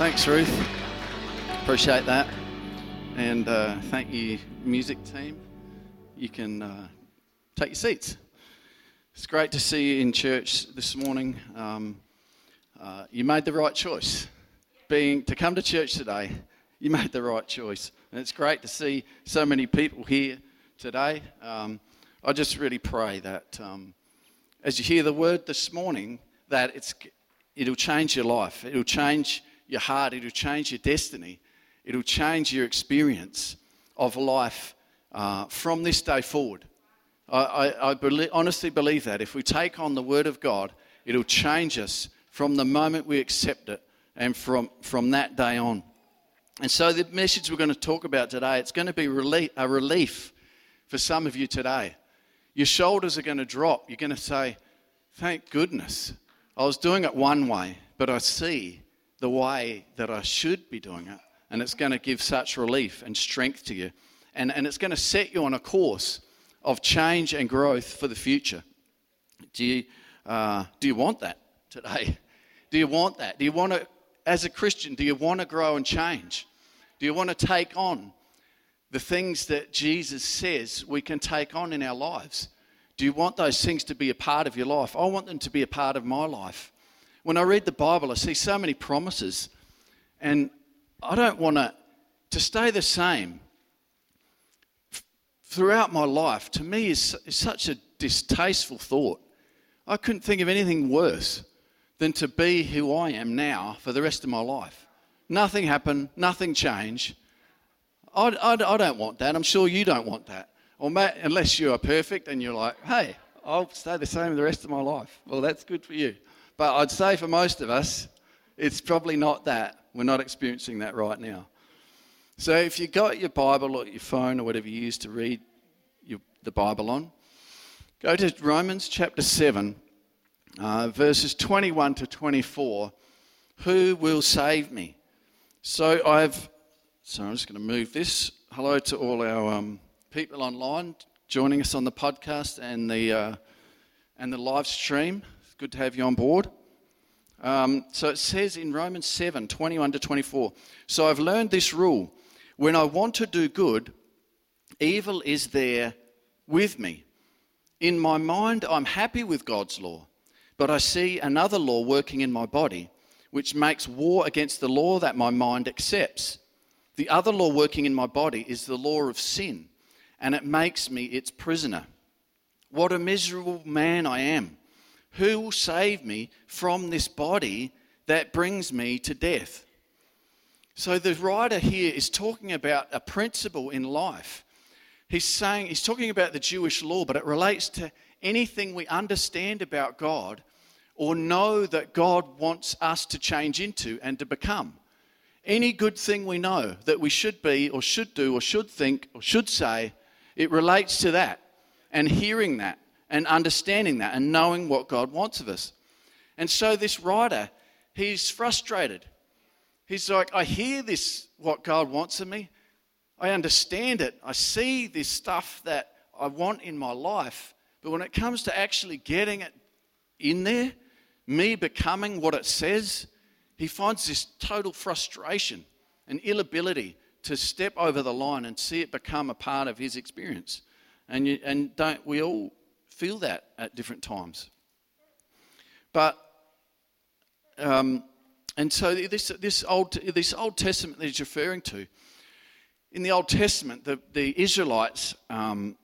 Thanks, Ruth. Appreciate that. And uh, thank you, music team. You can uh, take your seats. It's great to see you in church this morning. Um, uh, you made the right choice. Being to come to church today, you made the right choice. And it's great to see so many people here today. Um, I just really pray that um, as you hear the word this morning, that it's, it'll change your life. It'll change your heart. It'll change your destiny. It'll change your experience of life uh, from this day forward. I, I, I believe, honestly believe that if we take on the Word of God, it'll change us from the moment we accept it and from, from that day on. And so, the message we're going to talk about today, it's going to be relief, a relief for some of you today. Your shoulders are going to drop. You're going to say, Thank goodness. I was doing it one way, but I see the way that I should be doing it. And it's going to give such relief and strength to you. And, and it's going to set you on a course of change and growth for the future. Do you, uh, do you want that today? Do you want that? Do you want to, as a Christian, do you want to grow and change? Do you want to take on the things that Jesus says we can take on in our lives? Do you want those things to be a part of your life? I want them to be a part of my life. When I read the Bible, I see so many promises, and I don't want to, to stay the same throughout my life. To me, is, is such a distasteful thought. I couldn't think of anything worse than to be who I am now for the rest of my life. Nothing happened, nothing changed. I, I, I don't want that. I'm sure you don't want that. Or unless you are perfect and you're like, hey, I'll stay the same the rest of my life. Well, that's good for you. But I'd say for most of us, it's probably not that. We're not experiencing that right now. So if you've got your Bible or your phone or whatever you use to read your, the Bible on, go to Romans chapter 7, uh, verses 21 to 24. Who will save me? So I've, so I'm just going to move this. Hello to all our um, people online joining us on the podcast and the, uh, and the live stream good to have you on board. Um, so it says in Romans 7 21 to 24. So I've learned this rule when I want to do good, evil is there with me. In my mind, I'm happy with God's law, but I see another law working in my body, which makes war against the law that my mind accepts. The other law working in my body is the law of sin, and it makes me its prisoner. What a miserable man I am! Who will save me from this body that brings me to death? So the writer here is talking about a principle in life. He's saying, he's talking about the Jewish law, but it relates to anything we understand about God or know that God wants us to change into and to become. Any good thing we know that we should be or should do or should think or should say, it relates to that and hearing that and understanding that and knowing what God wants of us. And so this writer, he's frustrated. He's like, I hear this, what God wants of me. I understand it. I see this stuff that I want in my life. But when it comes to actually getting it in there, me becoming what it says, he finds this total frustration and inability to step over the line and see it become a part of his experience. And, you, and don't we all feel that at different times. But, um, and so this, this, Old, this Old Testament that he's referring to, in the Old Testament, the, the Israelites, um,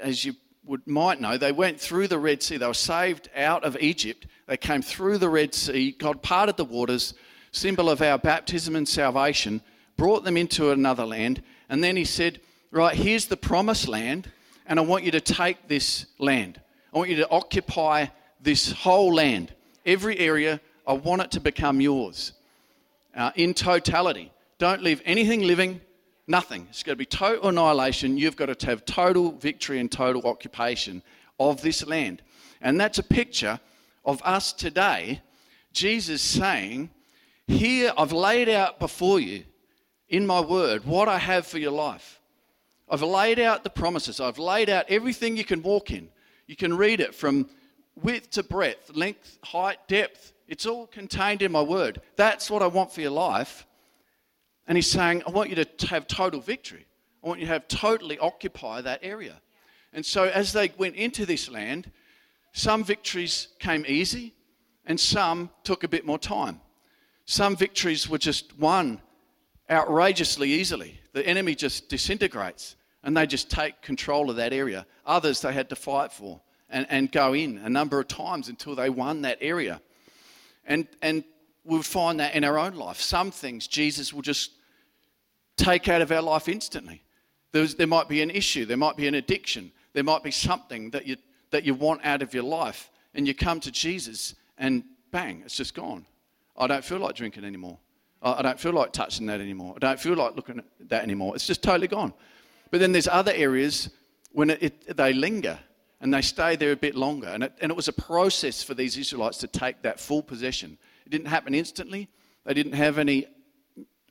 as you would, might know, they went through the Red Sea. They were saved out of Egypt. They came through the Red Sea. God parted the waters, symbol of our baptism and salvation, brought them into another land. And then he said, Right, here's the promised land and I want you to take this land. I want you to occupy this whole land. Every area, I want it to become yours uh, in totality. Don't leave anything living, nothing. It's got to be total annihilation. You've got to have total victory and total occupation of this land. And that's a picture of us today. Jesus saying, Here I've laid out before you in my word what I have for your life. I've laid out the promises. I've laid out everything you can walk in. You can read it from width to breadth, length, height, depth, It's all contained in my word. That's what I want for your life. And he's saying, I want you to have total victory. I want you to have totally occupy that area. And so as they went into this land, some victories came easy and some took a bit more time. Some victories were just won outrageously easily. The enemy just disintegrates and they just take control of that area. Others they had to fight for and, and go in a number of times until they won that area. And, and we'll find that in our own life. Some things Jesus will just take out of our life instantly. There's, there might be an issue, there might be an addiction, there might be something that you, that you want out of your life, and you come to Jesus and bang, it's just gone. I don't feel like drinking anymore. I don't feel like touching that anymore. I don't feel like looking at that anymore. It's just totally gone. But then there's other areas when it, it, they linger and they stay there a bit longer. And it, and it was a process for these Israelites to take that full possession. It didn't happen instantly. They didn't have any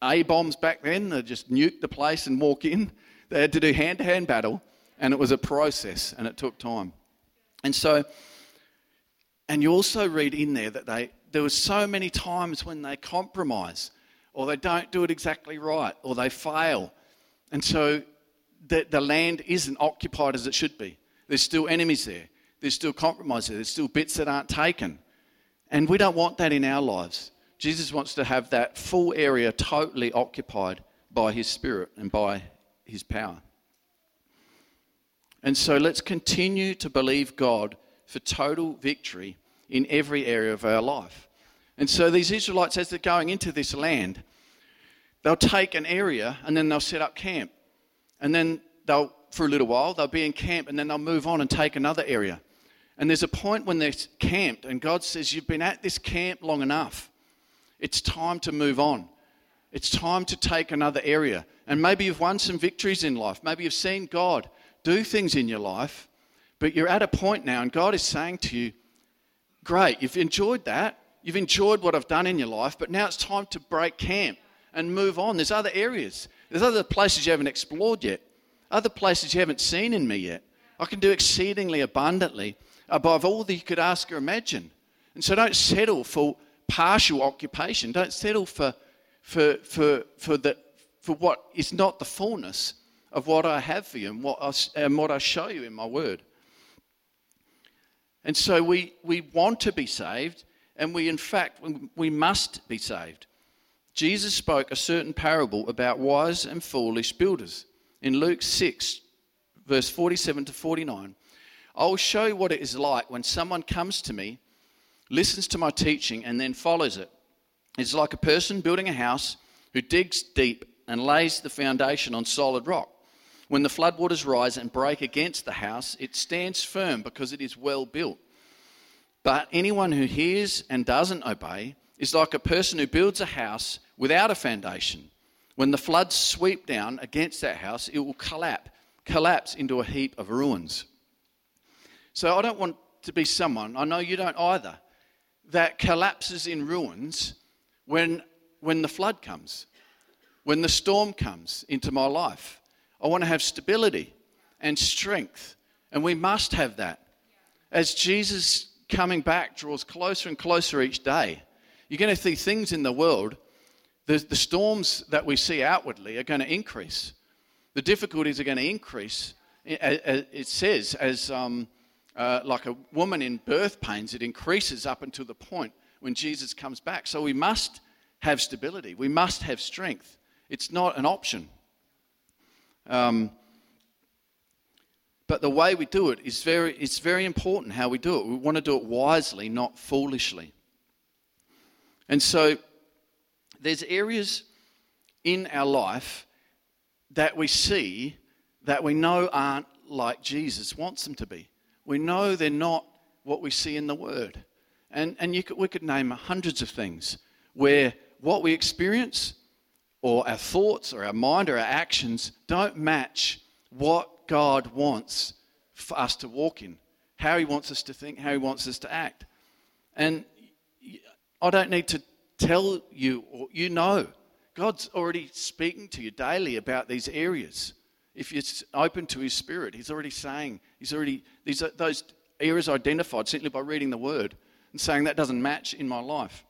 A bombs back then. They just nuked the place and walk in. They had to do hand to hand battle, and it was a process and it took time. And so, and you also read in there that they, there were so many times when they compromise or they don't do it exactly right or they fail. And so the, the land isn't occupied as it should be. There's still enemies there. There's still compromise there. There's still bits that aren't taken. And we don't want that in our lives. Jesus wants to have that full area totally occupied by his spirit and by his power. And so let's continue to believe God for total victory in every area of our life. And so these Israelites, as they're going into this land, they'll take an area and then they'll set up camp. And then they'll for a little while. They'll be in camp and then they'll move on and take another area. And there's a point when they're camped, and God says, You've been at this camp long enough. It's time to move on. It's time to take another area. And maybe you've won some victories in life. Maybe you've seen God do things in your life, but you're at a point now, and God is saying to you, Great, you've enjoyed that. You've enjoyed what I've done in your life, but now it's time to break camp and move on. There's other areas, there's other places you haven't explored yet other places you haven't seen in me yet. I can do exceedingly abundantly above all that you could ask or imagine. And so don't settle for partial occupation. Don't settle for, for, for, for, the, for what is not the fullness of what I have for you and what I, and what I show you in my word. And so we, we want to be saved, and we, in fact, we must be saved. Jesus spoke a certain parable about wise and foolish builders in Luke 6, verse 47 to 49. I will show you what it is like when someone comes to me, listens to my teaching, and then follows it. It's like a person building a house who digs deep and lays the foundation on solid rock. When the floodwaters rise and break against the house, it stands firm because it is well built. But anyone who hears and doesn't obey is like a person who builds a house without a foundation. When the floods sweep down against that house, it will collapse, collapse into a heap of ruins. So I don't want to be someone, I know you don't either, that collapses in ruins when, when the flood comes, when the storm comes into my life. I want to have stability and strength, and we must have that. As Jesus coming back draws closer and closer each day, you're going to see things in the world the, the storms that we see outwardly are going to increase. The difficulties are going to increase. It says, as um, uh, like a woman in birth pains, it increases up until the point when Jesus comes back. So we must have stability. We must have strength. It's not an option. Um, but the way we do it is very, it's very important how we do it. We want to do it wisely, not foolishly. And so there's areas in our life that we see that we know aren't like Jesus wants them to be. We know they're not what we see in the Word. And, and could, we could name hundreds of things where what we experience or our thoughts or our mind or our actions don't match what God wants for us to walk in, how He wants us to think, how He wants us to act. And I don't need to tell you, you know, God's already speaking to you daily about these areas. If you're open to His Spirit, He's already saying, He's already, these are those areas identified simply by reading the Word. and saying that doesn't match in my life.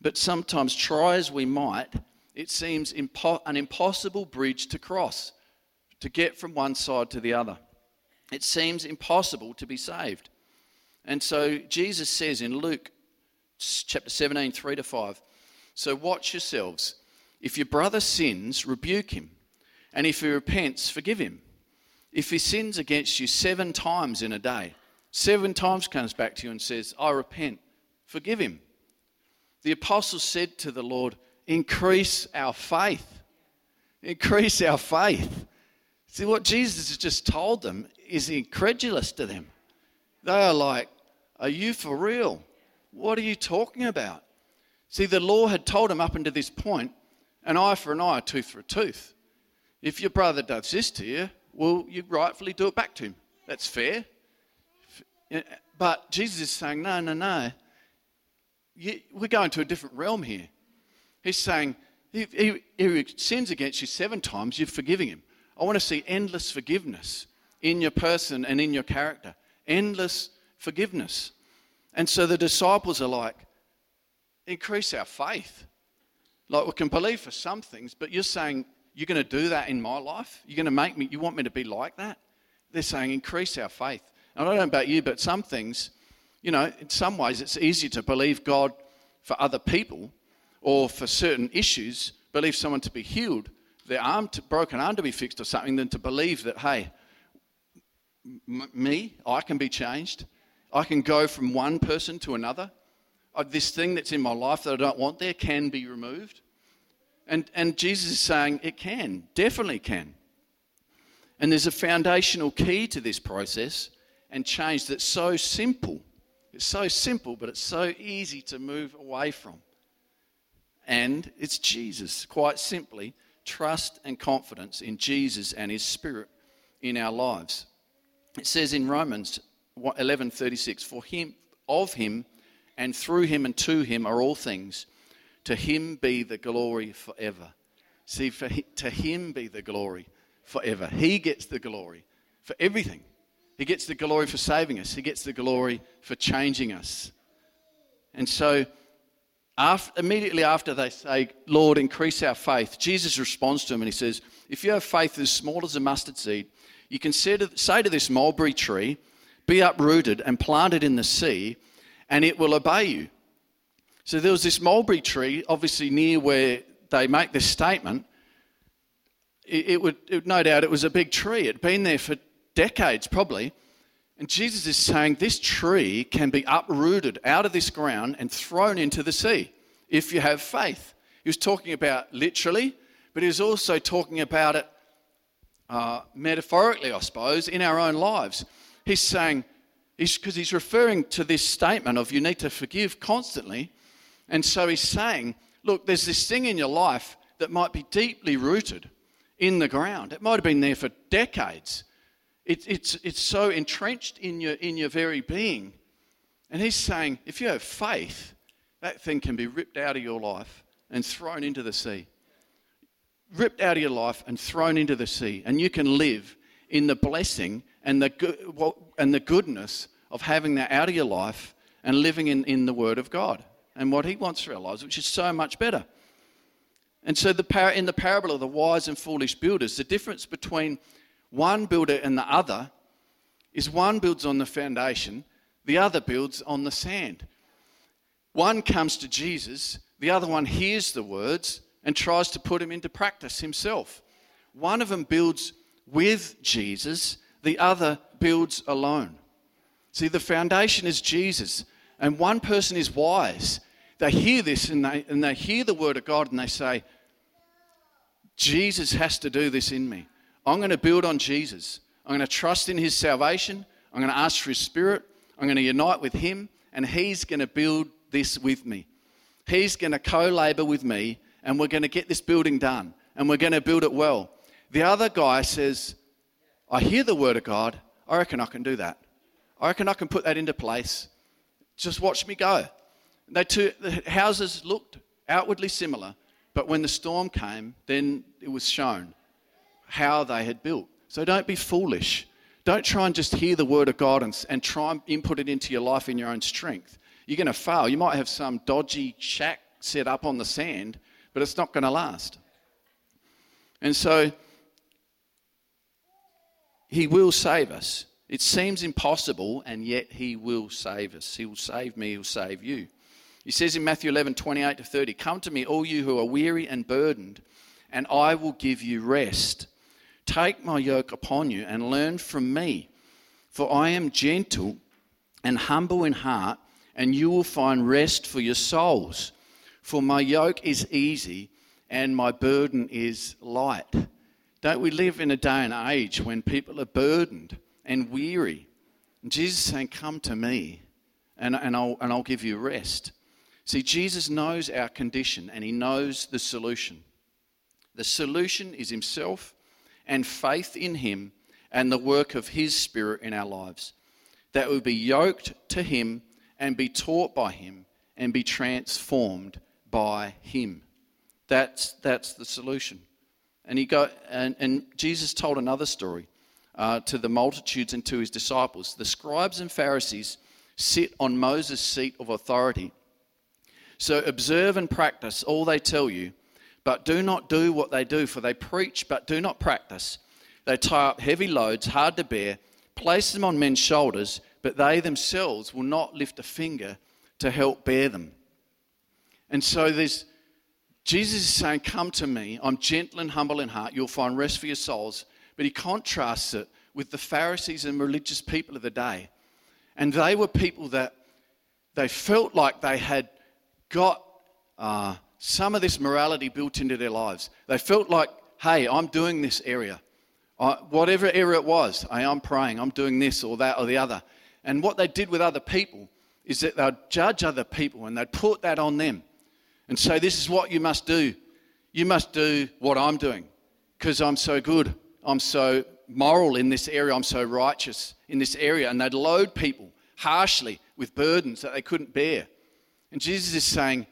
But sometimes, try as we might, it seems impo- an impossible bridge to cross, to get from one side to the other. It seems impossible to be saved. And so Jesus says in Luke chapter 17, 3 to 5, So watch yourselves. If your brother sins, rebuke him. And if he repents, forgive him. If he sins against you seven times in a day, seven times comes back to you and says, I repent, forgive him. The apostles said to the Lord, Increase our faith. Increase our faith. See, what Jesus has just told them is incredulous to them. They are like, Are you for real? What are you talking about? See, the law had told him up until this point an eye for an eye, a tooth for a tooth. If your brother does this to you, well, you rightfully do it back to him. That's fair. But Jesus is saying, no, no, no. we're going to a different realm here. He's saying, if he, he sins against you seven times, you're forgiving him. I want to see endless forgiveness in your person and in your character. Endless forgiveness. And so the disciples are like, increase our faith. Like we can believe for some things, but you're saying you're going to do that in my life? You're going to make me, you want me to be like that? They're saying increase our faith. And I don't know about you, but some things, you know, in some ways it's easier to believe God for other people or for certain issues, believe someone to be healed, their arm to, broken arm to be fixed or something, than to believe that, hey, m- me, I can be changed. I can go from one person to another. Uh, this thing that's in my life that I don't want there can be removed. And, and Jesus is saying it can, definitely can. And there's a foundational key to this process and change that's so simple. It's so simple, but it's so easy to move away from. And it's Jesus, quite simply, trust and confidence in Jesus and his spirit in our lives. It says in Romans 11:36 for him of him and through him and to him are all things to him be the glory forever. See, for he, to him be the glory forever. He gets the glory for everything. He gets the glory for saving us, He gets the glory for changing us. And so, after, immediately after they say, Lord, increase our faith, Jesus responds to them and He says, If you have faith as small as a mustard seed, you can say to, say to this mulberry tree, Be uprooted and planted in the sea, and it will obey you. So there was this mulberry tree, obviously near where they make this statement. It, it, would, it, no doubt it was a big tree. It had been there for decades, probably. And Jesus is saying this tree can be uprooted out of this ground and thrown into the sea if you have faith. He was talking about literally, but he was also talking about it uh, metaphorically, I suppose, in our own lives. He's saying, because he's, he's referring to this statement of you need to forgive constantly. And so he's saying, look, there's this thing in your life that might be deeply rooted in the ground. It might have been there for decades. It, it's, it's so entrenched in your, in your very being. And he's saying, if you have faith, that thing can be ripped out of your life and thrown into the sea. Ripped out of your life and thrown into the sea. And you can live in the blessing and the, and the goodness of having that out of your life and living in, in the Word of God and what He wants for our lives, which is so much better. And so, the par- in the parable of the wise and foolish builders, the difference between one builder and the other is one builds on the foundation, the other builds on the sand. One comes to Jesus, the other one hears the words and tries to put them into practice himself. One of them builds with Jesus, the other builds alone. See, the foundation is Jesus and one person is wise. They hear this and they, and they hear the word of God and they say, Jesus has to do this in me. I'm going to build on Jesus. I'm going to trust in his salvation. I'm going to ask for his spirit. I'm going to unite with him and he's going to build this with me. He's going to co labor with me and we're going to get this building done and we're going to build it well. The other guy says, I hear the word of God. I reckon I can do that. I reckon I can put that into place. Just watch me go. They two, the houses looked outwardly similar, but when the storm came, then it was shown how they had built. So don't be foolish. Don't try and just hear the word of God and, and try and input it into your life in your own strength. you're going to fail. You might have some dodgy shack set up on the sand, but it's not going to last. And so, He will save us. It seems impossible, and yet He will save us. He will save me, He'll save you. He says in Matthew 11, 28 to 30, Come to me, all you who are weary and burdened, and I will give you rest. Take my yoke upon you and learn from me, for I am gentle and humble in heart, and you will find rest for your souls. For my yoke is easy and my burden is light. Don't we live in a day and age when people are burdened and weary? And Jesus is saying, Come to me and, and, I'll, and I'll give you rest. See, Jesus knows our condition and he knows the solution. The solution is himself and faith in him and the work of his spirit in our lives. That we be yoked to him and be taught by him and be transformed by him. That's, that's the solution. And, he go, and, and Jesus told another story uh, to the multitudes and to his disciples. The scribes and Pharisees sit on Moses' seat of authority. So observe and practice all they tell you, but do not do what they do, for they preach but do not practice. They tie up heavy loads, hard to bear, place them on men's shoulders, but they themselves will not lift a finger to help bear them. And so there's Jesus is saying, Come to me. I'm gentle and humble in heart. You'll find rest for your souls. But he contrasts it with the Pharisees and religious people of the day. And they were people that they felt like they had got uh, some of this morality built into their lives. They felt like, hey, I'm doing this area. Uh, whatever area it was, hey, I'm praying, I'm doing this or that or the other. And what they did with other people is that they'd judge other people and they'd put that on them and say, This is what you must do. You must do what I'm doing because I'm so good. I'm so moral in this area. I'm so righteous in this area. And they'd load people harshly with burdens that they couldn't bear. And Jesus is saying,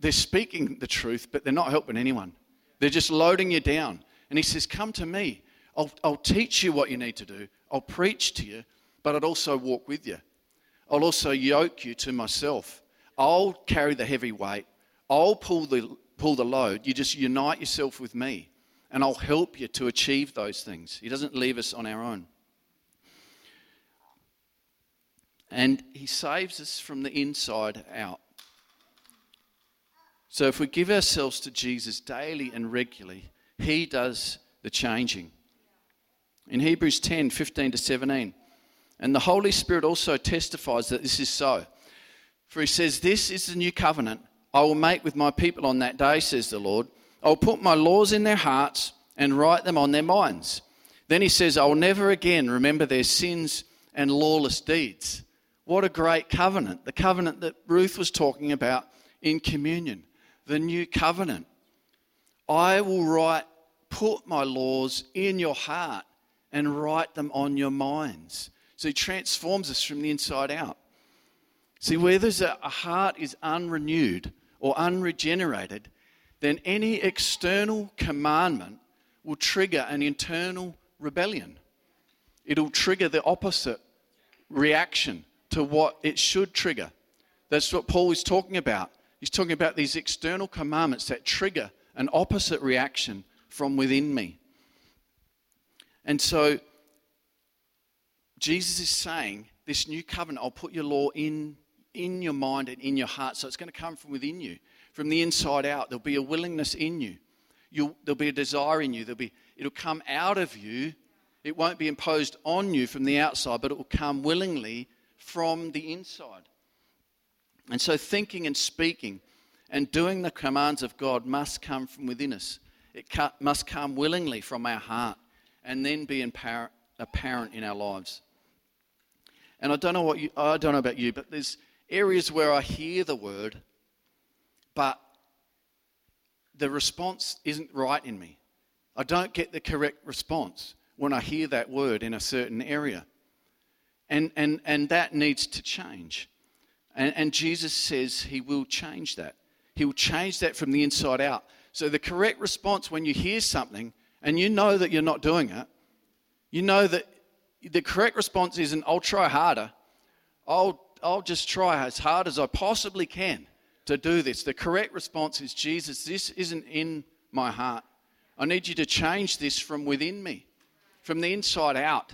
They're speaking the truth, but they're not helping anyone. They're just loading you down. And he says, Come to me. I'll, I'll teach you what you need to do. I'll preach to you, but I'd also walk with you. I'll also yoke you to myself. I'll carry the heavy weight. I'll pull the, pull the load. You just unite yourself with me, and I'll help you to achieve those things. He doesn't leave us on our own. And He saves us from the inside out. So if we give ourselves to Jesus daily and regularly, He does the changing. In Hebrews 10 15 to 17, and the Holy Spirit also testifies that this is so. For he says, This is the new covenant I will make with my people on that day, says the Lord. I'll put my laws in their hearts and write them on their minds. Then he says, I will never again remember their sins and lawless deeds. What a great covenant. The covenant that Ruth was talking about in communion. The new covenant. I will write, put my laws in your heart and write them on your minds. So he transforms us from the inside out. See, where there's a, a heart is unrenewed or unregenerated, then any external commandment will trigger an internal rebellion. It'll trigger the opposite reaction to what it should trigger. That's what Paul is talking about. He's talking about these external commandments that trigger an opposite reaction from within me. And so Jesus is saying, This new covenant, I'll put your law in in your mind and in your heart. So it's going to come from within you, from the inside out. There'll be a willingness in you. You'll, there'll be a desire in you. There'll be, it'll come out of you. It won't be imposed on you from the outside, but it will come willingly from the inside. And so, thinking and speaking and doing the commands of God must come from within us. It must come willingly from our heart and then be apparent in our lives. And I don't know what you, I don't know about you, but there's areas where I hear the word, but the response isn't right in me. I don't get the correct response when I hear that word in a certain area. And, and, and that needs to change. And, and Jesus says he will change that. He will change that from the inside out. So, the correct response when you hear something and you know that you're not doing it, you know that the correct response isn't, I'll try harder. I'll I'll just try as hard as I possibly can to do this. The correct response is Jesus, this isn't in my heart. I need you to change this from within me, from the inside out.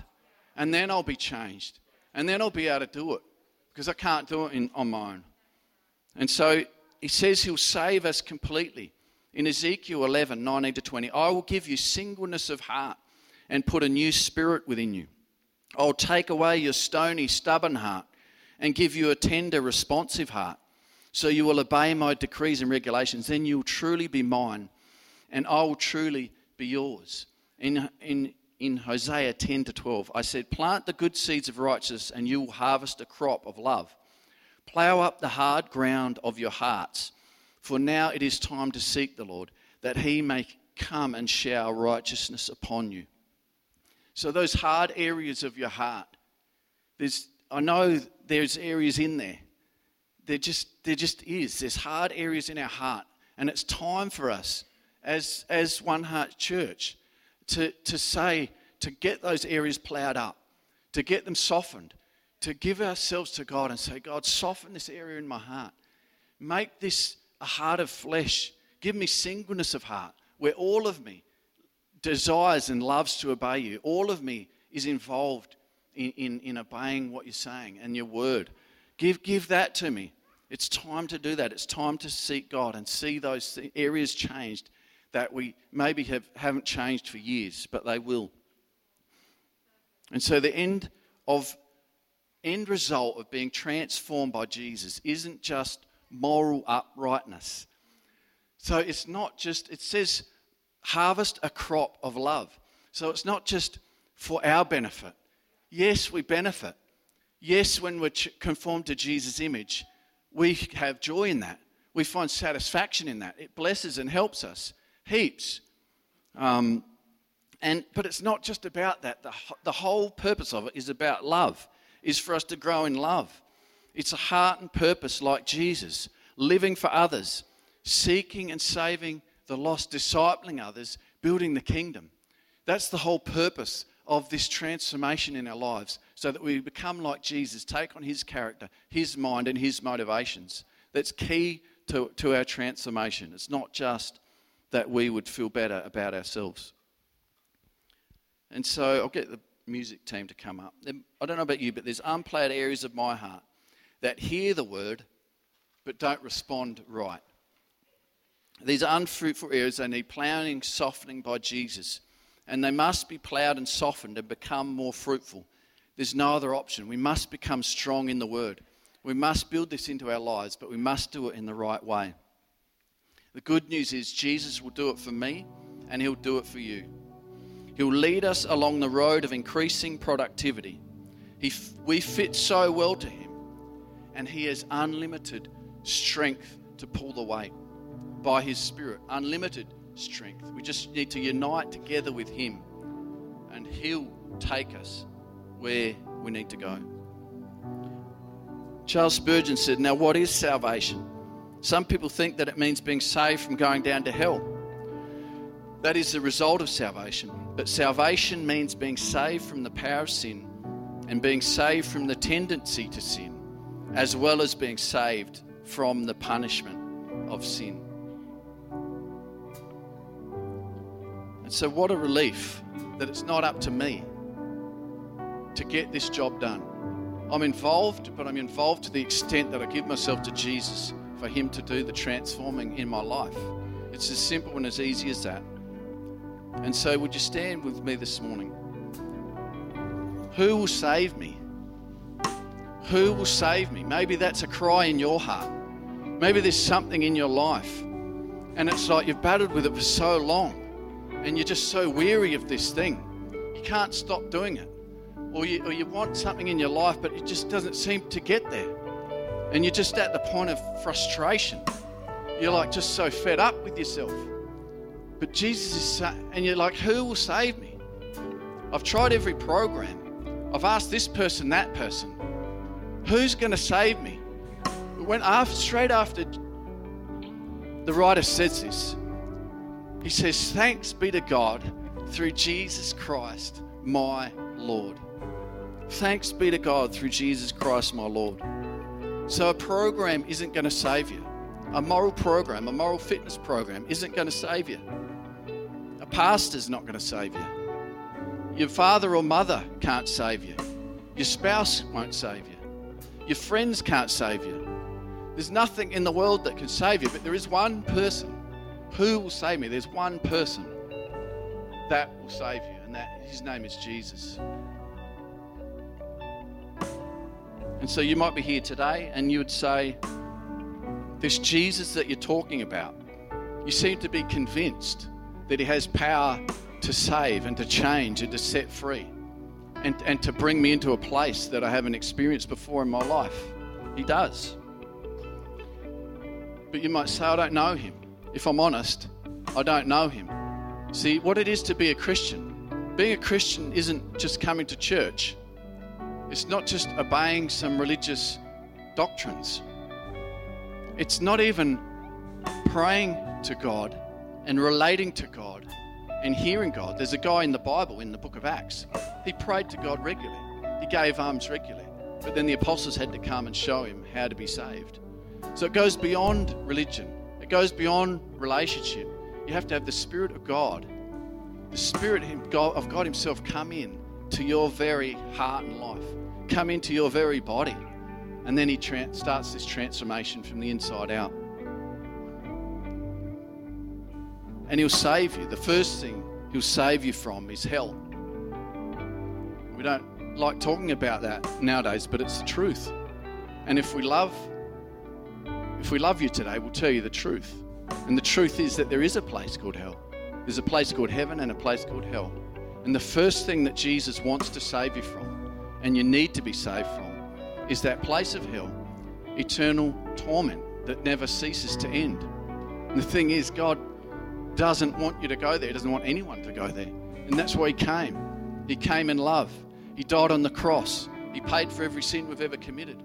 And then I'll be changed. And then I'll be able to do it because I can't do it in, on my own. And so he says he'll save us completely. In Ezekiel 11, 19 to 20, I will give you singleness of heart and put a new spirit within you. I'll take away your stony, stubborn heart and give you a tender, responsive heart. So you will obey my decrees and regulations. Then you'll truly be mine, and I will truly be yours. In, in, in Hosea 10 to 12, I said, Plant the good seeds of righteousness, and you will harvest a crop of love. Plough up the hard ground of your hearts, for now it is time to seek the Lord, that he may come and shower righteousness upon you. So, those hard areas of your heart, there's, I know there's areas in there. There just, there just is. There's hard areas in our heart. And it's time for us as, as One Heart Church to, to say, to get those areas ploughed up, to get them softened, to give ourselves to God and say, God, soften this area in my heart. Make this a heart of flesh. Give me singleness of heart, where all of me desires and loves to obey you. All of me is involved in, in, in obeying what you're saying and your word. Give, give that to me. It's time to do that. It's time to seek God and see those areas changed that we maybe have, haven't changed for years, but they will. And so the end of end result of being transformed by Jesus isn't just moral uprightness. So it's not just, it says harvest a crop of love. So it's not just for our benefit. Yes, we benefit. Yes, when we're conformed to Jesus' image, we have joy in that. We find satisfaction in that. It blesses and helps us heaps. Um, and, but it's not just about that. The, the whole purpose of it is about love, is for us to grow in love. It's a heart and purpose like Jesus, living for others, seeking and saving the lost, discipling others, building the kingdom. That's the whole purpose of this transformation in our lives so that we become like Jesus, take on his character, his mind, and his motivations. That's key to, to our transformation. It's not just that we would feel better about ourselves. And so I'll get the music team to come up. I don't know about you, but there's unplayed areas of my heart that hear the word but don't respond right. These unfruitful areas, they need ploughing, softening by Jesus. And they must be ploughed and softened and become more fruitful. There's no other option. We must become strong in the Word. We must build this into our lives, but we must do it in the right way. The good news is Jesus will do it for me and He'll do it for you. He'll lead us along the road of increasing productivity. He, we fit so well to Him, and He has unlimited strength to pull the weight by His Spirit, unlimited strength. We just need to unite together with Him, and He'll take us where we need to go. Charles Spurgeon said, Now, what is salvation? Some people think that it means being saved from going down to hell. That is the result of salvation. But salvation means being saved from the power of sin and being saved from the tendency to sin, as well as being saved from the punishment of sin. And so, what a relief that it's not up to me to get this job done. I'm involved, but I'm involved to the extent that I give myself to Jesus for Him to do the transforming in my life. It's as simple and as easy as that. And so, would you stand with me this morning? Who will save me? Who will save me? Maybe that's a cry in your heart. Maybe there's something in your life, and it's like you've battled with it for so long and you're just so weary of this thing. You can't stop doing it. Or you, or you want something in your life, but it just doesn't seem to get there. And you're just at the point of frustration. You're like just so fed up with yourself. But Jesus is, and you're like, who will save me? I've tried every program. I've asked this person, that person. Who's going to save me? When after, straight after the writer says this, he says, Thanks be to God through Jesus Christ, my Lord. Thanks be to God through Jesus Christ, my Lord. So a program isn't going to save you. A moral program, a moral fitness program isn't going to save you. A pastor's not going to save you. Your father or mother can't save you. Your spouse won't save you. Your friends can't save you. There's nothing in the world that can save you, but there is one person who will save me. There's one person that will save you, and that his name is Jesus. And so you might be here today and you would say, This Jesus that you're talking about, you seem to be convinced that he has power to save and to change and to set free and, and to bring me into a place that I haven't experienced before in my life. He does. But you might say, I don't know him. If I'm honest, I don't know him. See, what it is to be a Christian, being a Christian isn't just coming to church, it's not just obeying some religious doctrines, it's not even praying to God and relating to God and hearing God. There's a guy in the Bible, in the book of Acts, he prayed to God regularly, he gave alms regularly, but then the apostles had to come and show him how to be saved. So it goes beyond religion, it goes beyond relationship. You have to have the Spirit of God, the Spirit of God Himself come in to your very heart and life, come into your very body. And then He tra- starts this transformation from the inside out. And He'll save you. The first thing He'll save you from is hell. We don't like talking about that nowadays, but it's the truth. And if we love if we love you today, we'll tell you the truth. And the truth is that there is a place called hell. There's a place called heaven and a place called hell. And the first thing that Jesus wants to save you from, and you need to be saved from, is that place of hell, eternal torment that never ceases to end. And the thing is, God doesn't want you to go there, He doesn't want anyone to go there. And that's why He came. He came in love, He died on the cross, He paid for every sin we've ever committed.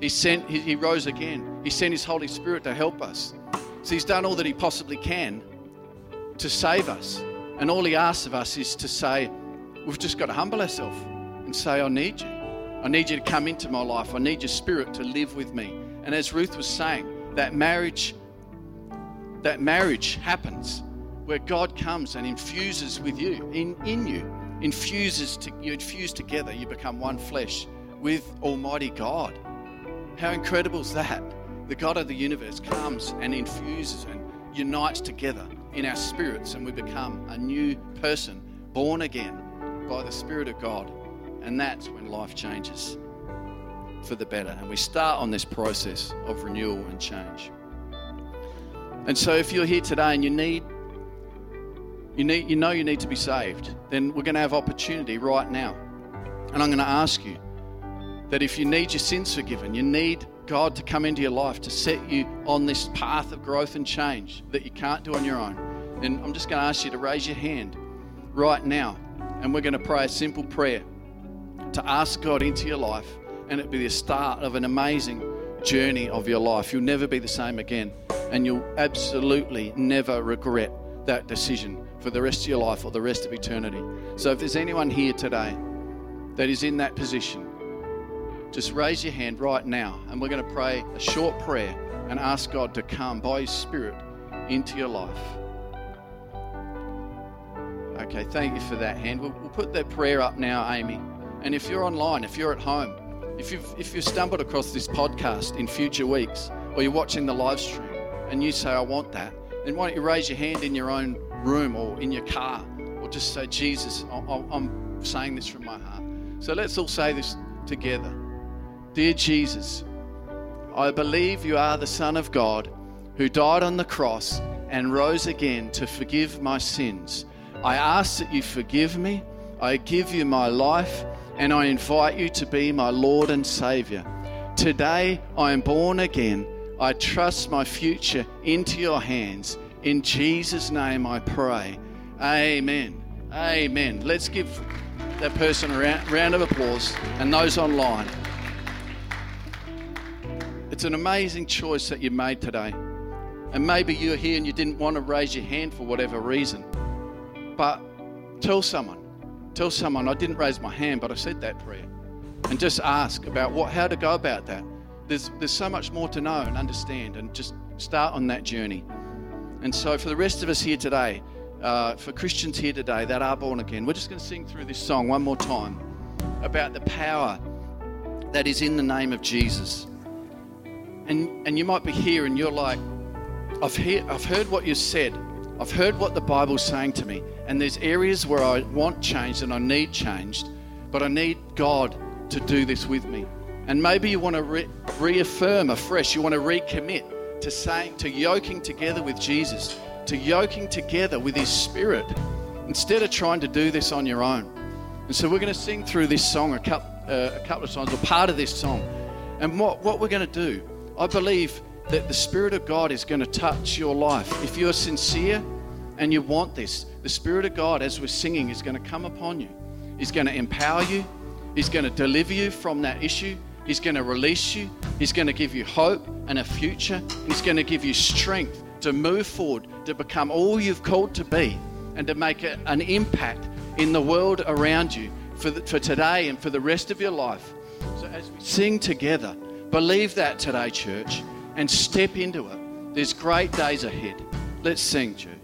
He sent, he, he rose again. He sent his Holy Spirit to help us. So he's done all that he possibly can to save us. And all he asks of us is to say, we've just got to humble ourselves and say, I need you. I need you to come into my life. I need your spirit to live with me. And as Ruth was saying, that marriage, that marriage happens where God comes and infuses with you, in, in you, infuses to, you infuse together, you become one flesh with Almighty God. How incredible is that? The God of the universe comes and infuses and unites together in our spirits, and we become a new person, born again by the Spirit of God. And that's when life changes for the better. And we start on this process of renewal and change. And so if you're here today and you need you need you know you need to be saved, then we're going to have opportunity right now. And I'm going to ask you that if you need your sins forgiven, you need God to come into your life to set you on this path of growth and change that you can't do on your own, then I'm just going to ask you to raise your hand right now. And we're going to pray a simple prayer to ask God into your life, and it'll be the start of an amazing journey of your life. You'll never be the same again, and you'll absolutely never regret that decision for the rest of your life or the rest of eternity. So if there's anyone here today that is in that position, just raise your hand right now and we're going to pray a short prayer and ask God to come by His Spirit into your life. Okay, thank you for that hand. We'll, we'll, put that prayer up now, Amy. And if you're online, if you're at home, if you've, if you've stumbled across this podcast in future weeks, or you're watching the live stream and you say, I want that, then why don't you raise your hand in your own room or in your car, or just say, Jesus, I'm saying this from my heart. So let's all say this together. Dear Jesus, I believe you are the Son of God who died on the cross and rose again to forgive my sins. I ask that you forgive me. I give you my life and I invite you to be my Lord and Savior. Today I am born again. I trust my future into your hands. In Jesus' name I pray. Amen. Amen. Let's give that person a round of applause and those online. It's an amazing choice that you made today. And maybe you're here and you didn't want to raise your hand for whatever reason. But tell someone, tell someone, I didn't raise my hand, but I said that prayer. And just ask about what, how to go about that. there's, there's so much more to know and understand, and just start on that journey. And so, for the rest of us here today, uh, for Christians here today that are born again, we're just going to sing through this song one more time about the power that is in the name of Jesus. And, and you might be here and you're like, I've, I've heard what you said. I've heard what the Bible's saying to me. And there's areas where I want changed and I need changed, but I need God to do this with me. And maybe you want to re- reaffirm afresh, you want to recommit to saying, to yoking together with Jesus, to yoking together with His Spirit, instead of trying to do this on your own. And so we're going to sing through this song a couple, uh, a couple of times, or part of this song. And what, what we're going to do, I believe that the Spirit of God is going to touch your life. If you're sincere and you want this, the Spirit of God, as we're singing, is going to come upon you. He's going to empower you. He's going to deliver you from that issue. He's going to release you. He's going to give you hope and a future. He's going to give you strength to move forward, to become all you've called to be, and to make a, an impact in the world around you for, the, for today and for the rest of your life. So, as we sing together, believe that today, church, and step into it. There's great days ahead. Let's sing, church.